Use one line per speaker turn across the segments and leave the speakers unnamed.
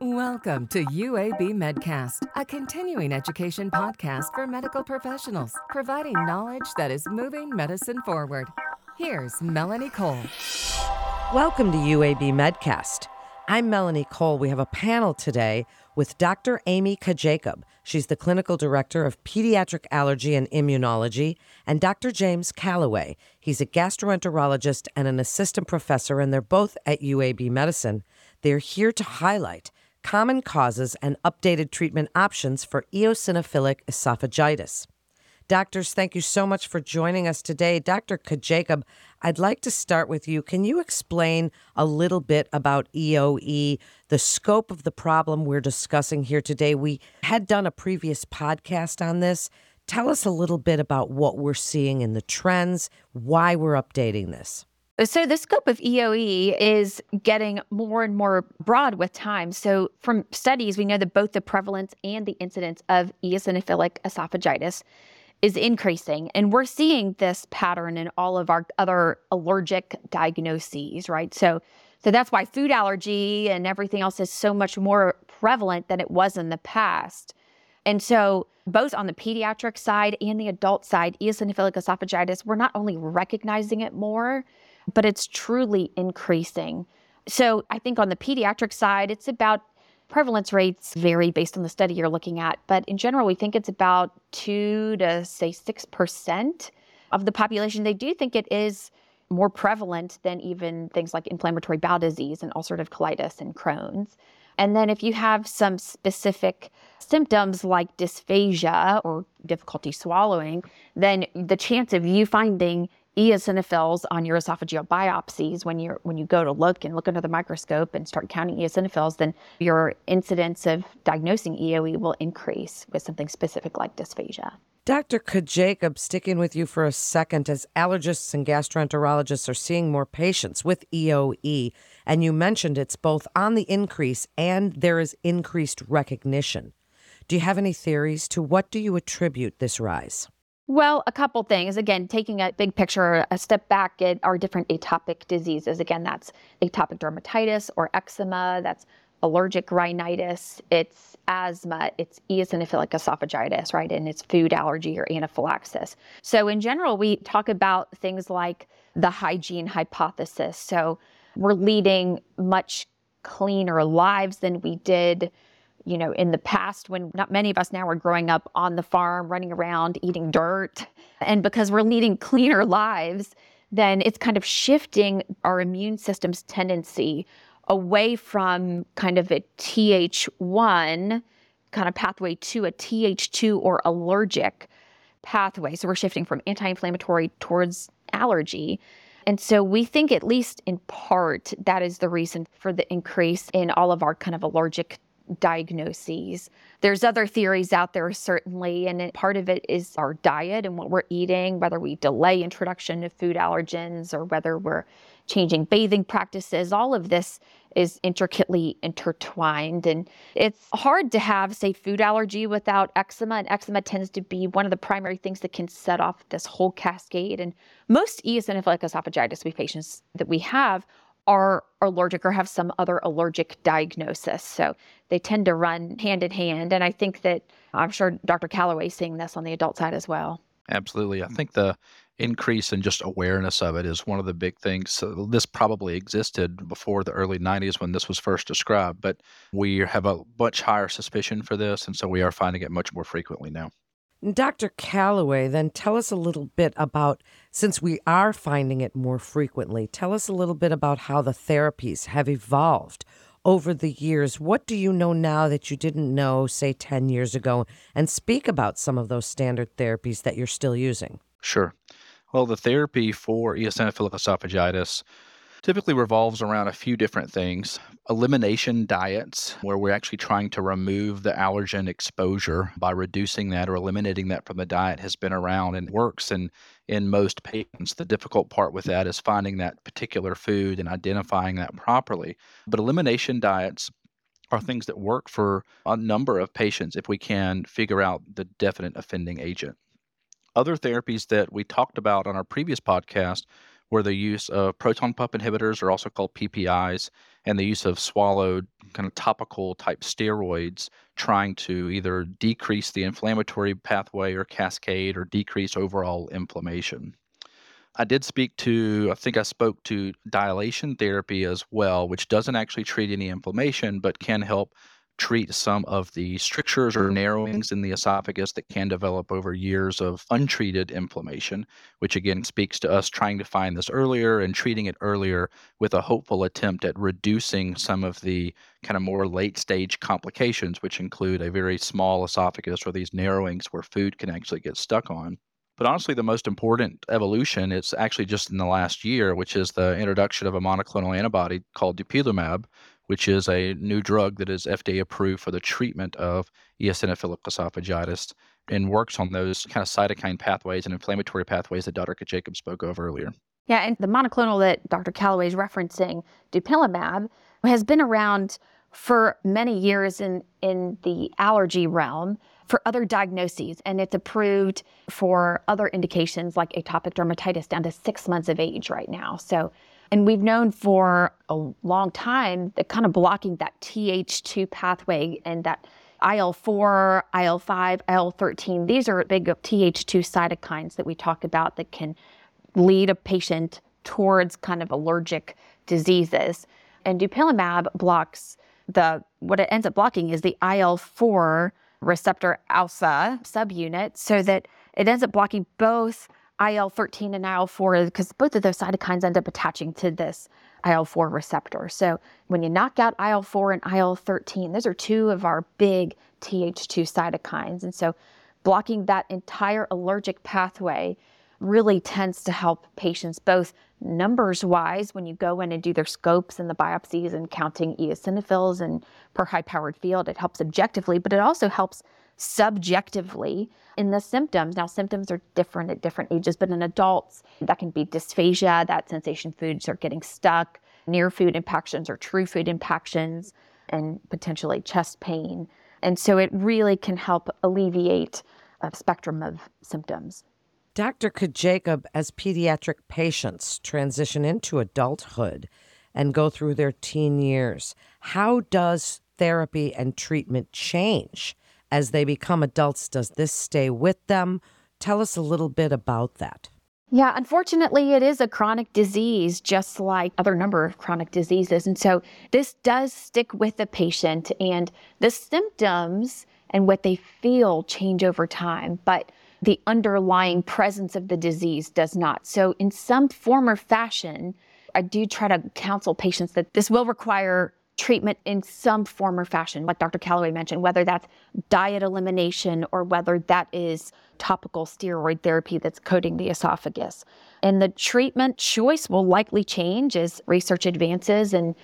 Welcome to UAB Medcast, a continuing education podcast for medical professionals, providing knowledge that is moving medicine forward. Here's Melanie Cole.
Welcome to UAB Medcast. I'm Melanie Cole. We have a panel today with Dr. Amy CaJacob. She's the clinical director of pediatric allergy and immunology, and Dr. James Callaway. He's a gastroenterologist and an assistant professor, and they're both at UAB Medicine. They're here to highlight common causes and updated treatment options for eosinophilic esophagitis. Doctors, thank you so much for joining us today. Dr. CaJacob, I'd like to start with you. Can you explain a little bit about EOE, the scope of the problem we're discussing here today? We had done a previous podcast on this. Tell us a little bit about what we're seeing in the trends, why we're updating this.
So, the scope of EOE is getting more and more broad with time. So, from studies, we know that both the prevalence and the incidence of eosinophilic esophagitis is increasing. And we're seeing this pattern in all of our other allergic diagnoses, right? So, so that's why food allergy and everything else is so much more prevalent than it was in the past. And so, both on the pediatric side and the adult side, eosinophilic esophagitis, we're not only recognizing it more, but it's truly increasing. So I think on the pediatric side, it's about prevalence rates vary based on the study you're looking at, but in general, we think it's about two to say 6% of the population. They do think it is more prevalent than even things like inflammatory bowel disease and ulcerative colitis and Crohn's. And then if you have some specific symptoms like dysphagia or difficulty swallowing, then the chance of you finding eosinophils on your esophageal biopsies when you when you go to look and look under the microscope and start counting eosinophils then your incidence of diagnosing EOE will increase with something specific like dysphagia.
Dr. CaJacob, sticking with you for a second, as allergists and gastroenterologists are seeing more patients with EOE, and you mentioned it's both on the increase and there is increased recognition. Do you have any theories to what do you attribute this rise?
Well, a couple things. Again, taking a big picture, a step back at our different atopic diseases. Again, that's atopic dermatitis or eczema, that's allergic rhinitis, it's asthma, it's eosinophilic esophagitis, right? And it's food allergy or anaphylaxis. So, in general, we talk about things like the hygiene hypothesis. So, we're leading much cleaner lives than we did you know, in the past when not many of us now are growing up on the farm, running around, eating dirt. And because we're leading cleaner lives, then it's kind of shifting our immune system's tendency away from kind of a Th1 kind of pathway to a Th2 or allergic pathway. So we're shifting from anti inflammatory towards allergy. And so we think, at least in part, that is the reason for the increase in all of our kind of allergic diagnoses. There's other theories out there, certainly, and part of it is our diet and what we're eating, whether we delay introduction of food allergens or whether we're changing bathing practices. All of this is intricately intertwined. And it's hard to have, say, food allergy without eczema. And eczema tends to be one of the primary things that can set off this whole cascade. And most eosinophilic esophagitis patients that we have are allergic or have some other allergic diagnosis. So they tend to run hand in hand. And I think that I'm sure Dr. Callaway is seeing this on the adult side as well.
Absolutely. I think the increase in just awareness of it is one of the big things. So this probably existed before the early 90s when this was first described, but we have a much higher suspicion for this. And so we are finding it much more frequently now.
Dr. Callaway, then tell us a little bit about, since we are finding it more frequently, tell us a little bit about how the therapies have evolved over the years. What do you know now that you didn't know, say, 10 years ago? And speak about some of those standard therapies that you're still using.
Sure. Well, the therapy for eosinophilic esophagitis typically revolves around a few different things. Elimination diets, where we're actually trying to remove the allergen exposure by reducing that or eliminating that from the diet, has been around and works in, in most patients. The difficult part with that is finding that particular food and identifying that properly. But elimination diets are things that work for a number of patients if we can figure out the definite offending agent. Other therapies that we talked about on our previous podcast were the use of proton pump inhibitors, or also called PPIs, and the use of swallowed kind of topical type steroids trying to either decrease the inflammatory pathway or cascade or decrease overall inflammation. I did speak to, I think I spoke to dilation therapy as well, which doesn't actually treat any inflammation, but can help treat some of the strictures or narrowings in the esophagus that can develop over years of untreated inflammation, which again speaks to us trying to find this earlier and treating it earlier with a hopeful attempt at reducing some of the kind of more late stage complications, which include a very small esophagus or these narrowings where food can actually get stuck on. But honestly, the most important evolution, it's actually just in the last year, which is the introduction of a monoclonal antibody called dupilumab, which is a new drug that is FDA approved for the treatment of eosinophilic esophagitis and works on those kind of cytokine pathways and inflammatory pathways that Dr. Jacob spoke of earlier.
Yeah, and the monoclonal that Dr. Callaway is referencing, dupilumab, has been around for many years in, in the allergy realm for other diagnoses, and it's approved for other indications like atopic dermatitis down to six months of age right now. So and we've known for a long time that kind of blocking that Th2 pathway and that IL 4, IL 5, IL 13, these are big Th2 cytokines that we talk about that can lead a patient towards kind of allergic diseases. And dupilumab blocks the, what it ends up blocking is the IL 4 receptor alpha subunit so that it ends up blocking both IL 13 and IL 4 because both of those cytokines end up attaching to this IL 4 receptor. So when you knock out IL 4 and IL 13, those are two of our big Th2 cytokines. And so blocking that entire allergic pathway really tends to help patients both numbers wise when you go in and do their scopes and the biopsies and counting eosinophils and per high powered field. It helps objectively, but it also helps subjectively in the symptoms. Now, symptoms are different at different ages, but in adults, that can be dysphagia, that sensation foods are getting stuck, near food impactions or true food impactions, and potentially chest pain. And so it really can help alleviate a spectrum of symptoms.
Dr. CaJacob, as pediatric patients transition into adulthood and go through their teen years, how does therapy and treatment change as they become adults? Does this stay with them? Tell us a little bit about that.
Yeah, unfortunately, it is a chronic disease, just like other number of chronic diseases. And so this does stick with the patient, and the symptoms and what they feel change over time, but the underlying presence of the disease does not. So, in some form or fashion, I do try to counsel patients that this will require treatment in some form or fashion, like Dr. Callaway mentioned, whether that's diet elimination or whether that is topical steroid therapy that's coating the esophagus. And the treatment choice will likely change as research advances and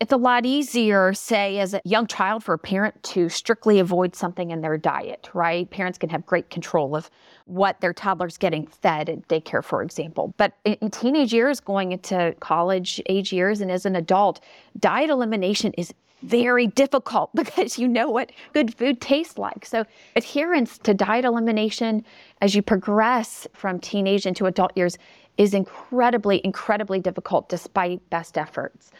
it's a lot easier, say, as a young child for a parent to strictly avoid something in their diet, right? Parents can have great control of what their toddler's getting fed at daycare, for example. But in teenage years, going into college age years, and as an adult, diet elimination is very difficult because you know what good food tastes like. So, adherence to diet elimination as you progress from teenage into adult years is incredibly, incredibly difficult despite best efforts.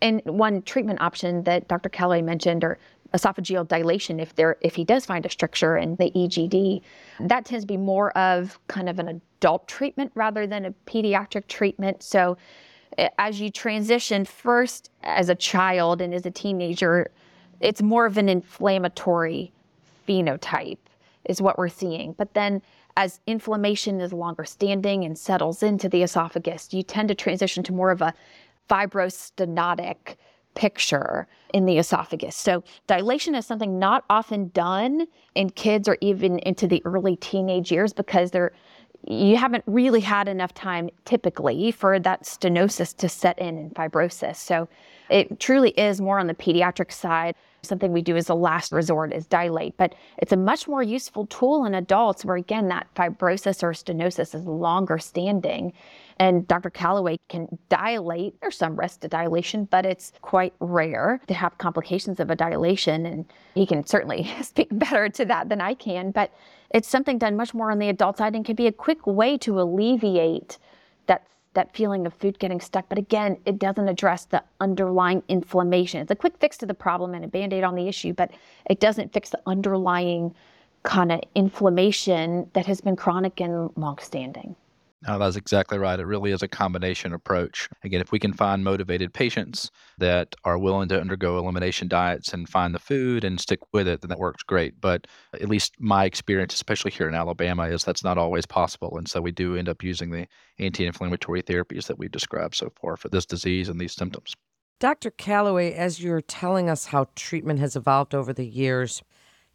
And one treatment option that Dr. Callaway mentioned, or esophageal dilation, if there if he does find a stricture in the EGD, that tends to be more of kind of an adult treatment rather than a pediatric treatment. So eh, as you transition first as a child and as a teenager, it's more of an inflammatory phenotype is what we're seeing. But then as inflammation is longer standing and settles into the esophagus, you tend to transition to more of a fibrostenotic picture in the esophagus. So, dilation is something not often done in kids or even into the early teenage years because they're you haven't really had enough time typically for that stenosis to set in and fibrosis. So, it truly is more on the pediatric side. Something we do as a last resort is dilate, but it's a much more useful tool in adults where, again, that fibrosis or stenosis is longer standing. And Dr. Callaway can dilate. There's some risk to dilation, but it's quite rare to have complications of a dilation. And he can certainly speak better to that than I can. But it's something done much more on the adult side and can be a quick way to alleviate that that feeling of food getting stuck. But again, it doesn't address the underlying inflammation. It's a quick fix to the problem and a band aid on the issue, but it doesn't fix the underlying kind of inflammation that has been chronic and long standing.
No, that's exactly right. It really is a combination approach. Again, if we can find motivated patients that are willing to undergo elimination diets and find the food and stick with it, then that works great. But at least my experience, especially here in Alabama, is that's not always possible. And so we do end up using the anti inflammatory therapies that we've described so far for this disease and these symptoms.
Dr. Callaway, as you're telling us how treatment has evolved over the years,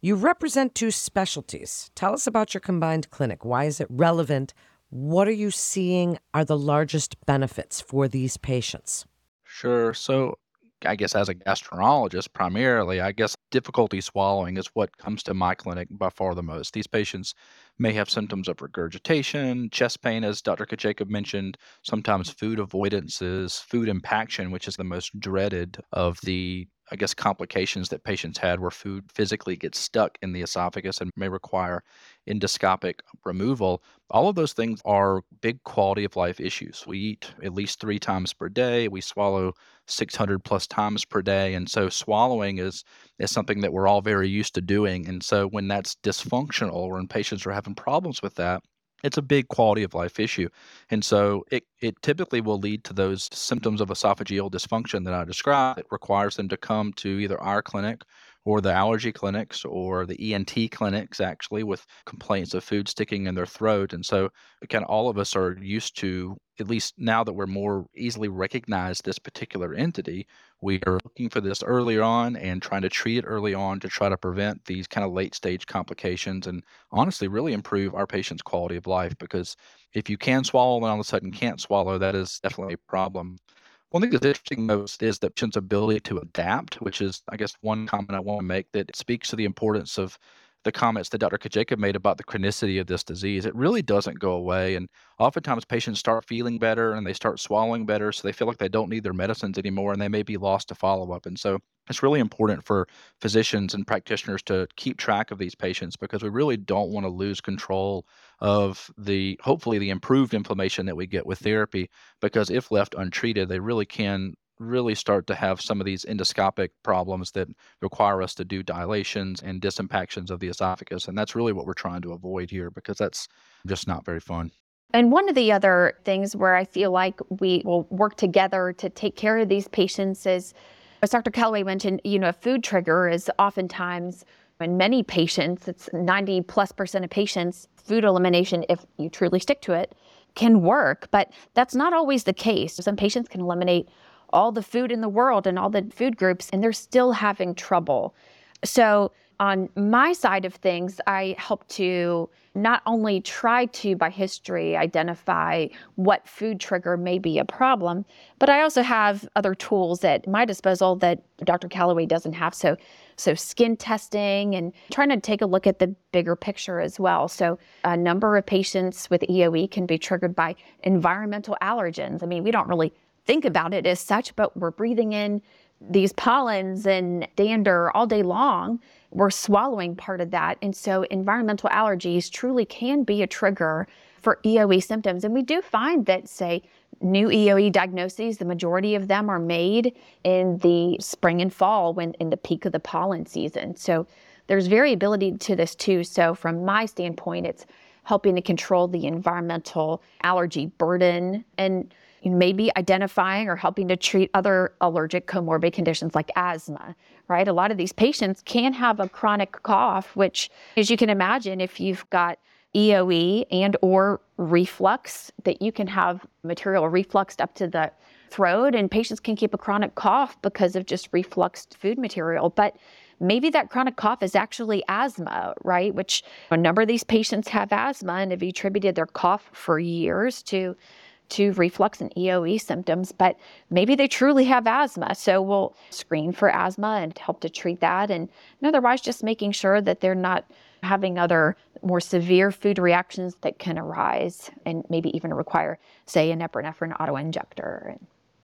you represent two specialties. Tell us about your combined clinic. Why is it relevant? What are you seeing are the largest benefits for these patients?
Sure. So, I guess as a gastroenterologist, primarily, I guess difficulty swallowing is what comes to my clinic by far the most. These patients may have symptoms of regurgitation, chest pain, as Dr. Jacob mentioned, sometimes food avoidances, food impaction, which is the most dreaded of the I guess, complications that patients had where food physically gets stuck in the esophagus and may require endoscopic removal. All of those things are big quality of life issues. We eat at least three times per day. We swallow 600 plus times per day. And so swallowing is, is something that we're all very used to doing. And so when that's dysfunctional or when patients are having problems with that, it's a big quality of life issue. And so it, it typically will lead to those symptoms of esophageal dysfunction that I described. It requires them to come to either our clinic or the allergy clinics or the ENT clinics actually with complaints of food sticking in their throat. And so, again, all of us are used to, at least now that we're more easily recognize this particular entity, we are looking for this earlier on and trying to treat it early on to try to prevent these kind of late stage complications and honestly really improve our patients' quality of life. Because if you can swallow and all of a sudden can't swallow, that is definitely a problem. One thing that's interesting most is the patient's ability to adapt, which is, I guess, one comment I want to make that speaks to the importance of the comments that Dr. Jacob made about the chronicity of this disease. It really doesn't go away. And oftentimes patients start feeling better and they start swallowing better. So they feel like they don't need their medicines anymore and they may be lost to follow up. And so it's really important for physicians and practitioners to keep track of these patients because we really don't want to lose control of the hopefully the improved inflammation that we get with therapy because if left untreated they really can really start to have some of these endoscopic problems that require us to do dilations and disimpactions of the esophagus. And that's really what we're trying to avoid here because that's just not very fun.
And one of the other things where I feel like we will work together to take care of these patients is, as Dr. Callaway mentioned, you know, a food trigger is oftentimes in many patients, it's 90 plus percent of patients, food elimination, if you truly stick to it, can work. But that's not always the case. Some patients can eliminate all the food in the world and all the food groups, and they're still having trouble. So, on my side of things, I help to not only try to, by history, identify what food trigger may be a problem, but I also have other tools at my disposal that Dr. Callaway doesn't have. So, so skin testing and trying to take a look at the bigger picture as well. So, a number of patients with EOE can be triggered by environmental allergens. I mean, we don't really think about it as such, but we're breathing in these pollens and dander all day long. We're swallowing part of that. And so environmental allergies truly can be a trigger for EOE symptoms. And we do find that, say, new EOE diagnoses, the majority of them are made in the spring and fall when in the peak of the pollen season. So there's variability to this too. So from my standpoint, it's helping to control the environmental allergy burden and maybe identifying or helping to treat other allergic comorbid conditions like asthma, right? A lot of these patients can have a chronic cough, which, as you can imagine, if you've got EOE and or reflux, that you can have material refluxed up to the throat, and patients can keep a chronic cough because of just refluxed food material. But maybe that chronic cough is actually asthma, right? Which a number of these patients have asthma and have attributed their cough for years to to reflux and EOE symptoms, but maybe they truly have asthma. So we'll screen for asthma and help to treat that. And, and otherwise, just making sure that they're not having other more severe food reactions that can arise and maybe even require, say, an epinephrine autoinjector.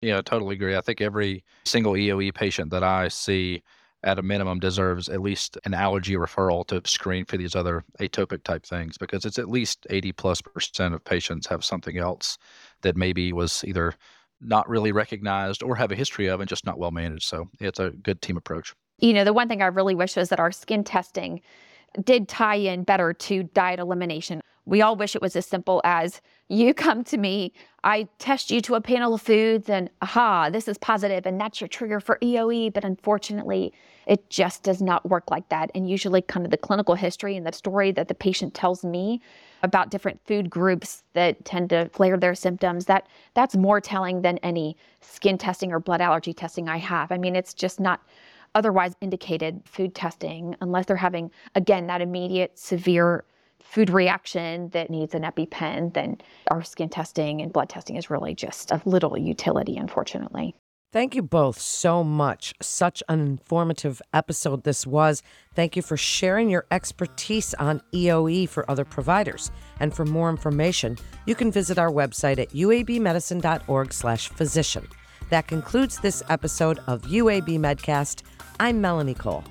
Yeah, I totally agree. I think every single EOE patient that I see at a minimum deserves at least an allergy referral to screen for these other atopic type things because it's at least 80 plus percent of patients have something else that maybe was either not really recognized or have a history of and just not well managed. So it's a good team approach.
You know, the one thing I really wish was that our skin testing did tie in better to diet elimination. We all wish it was as simple as you come to me, I test you to a panel of foods, and aha, this is positive, and that's your trigger for EOE. But unfortunately, it just does not work like that. And usually, kind of the clinical history and the story that the patient tells me about different food groups that tend to flare their symptoms, that that's more telling than any skin testing or blood allergy testing I have. I mean, it's just not otherwise indicated food testing unless they're having, again, that immediate severe food reaction that needs an EpiPen, then our skin testing and blood testing is really just of little utility, unfortunately.
Thank you both so much. Such an informative episode this was. Thank you for sharing your expertise on EOE for other providers. And for more information, you can visit our website at uabmedicine.org/physician. That concludes this episode of UAB Medcast. I'm Melanie Cole.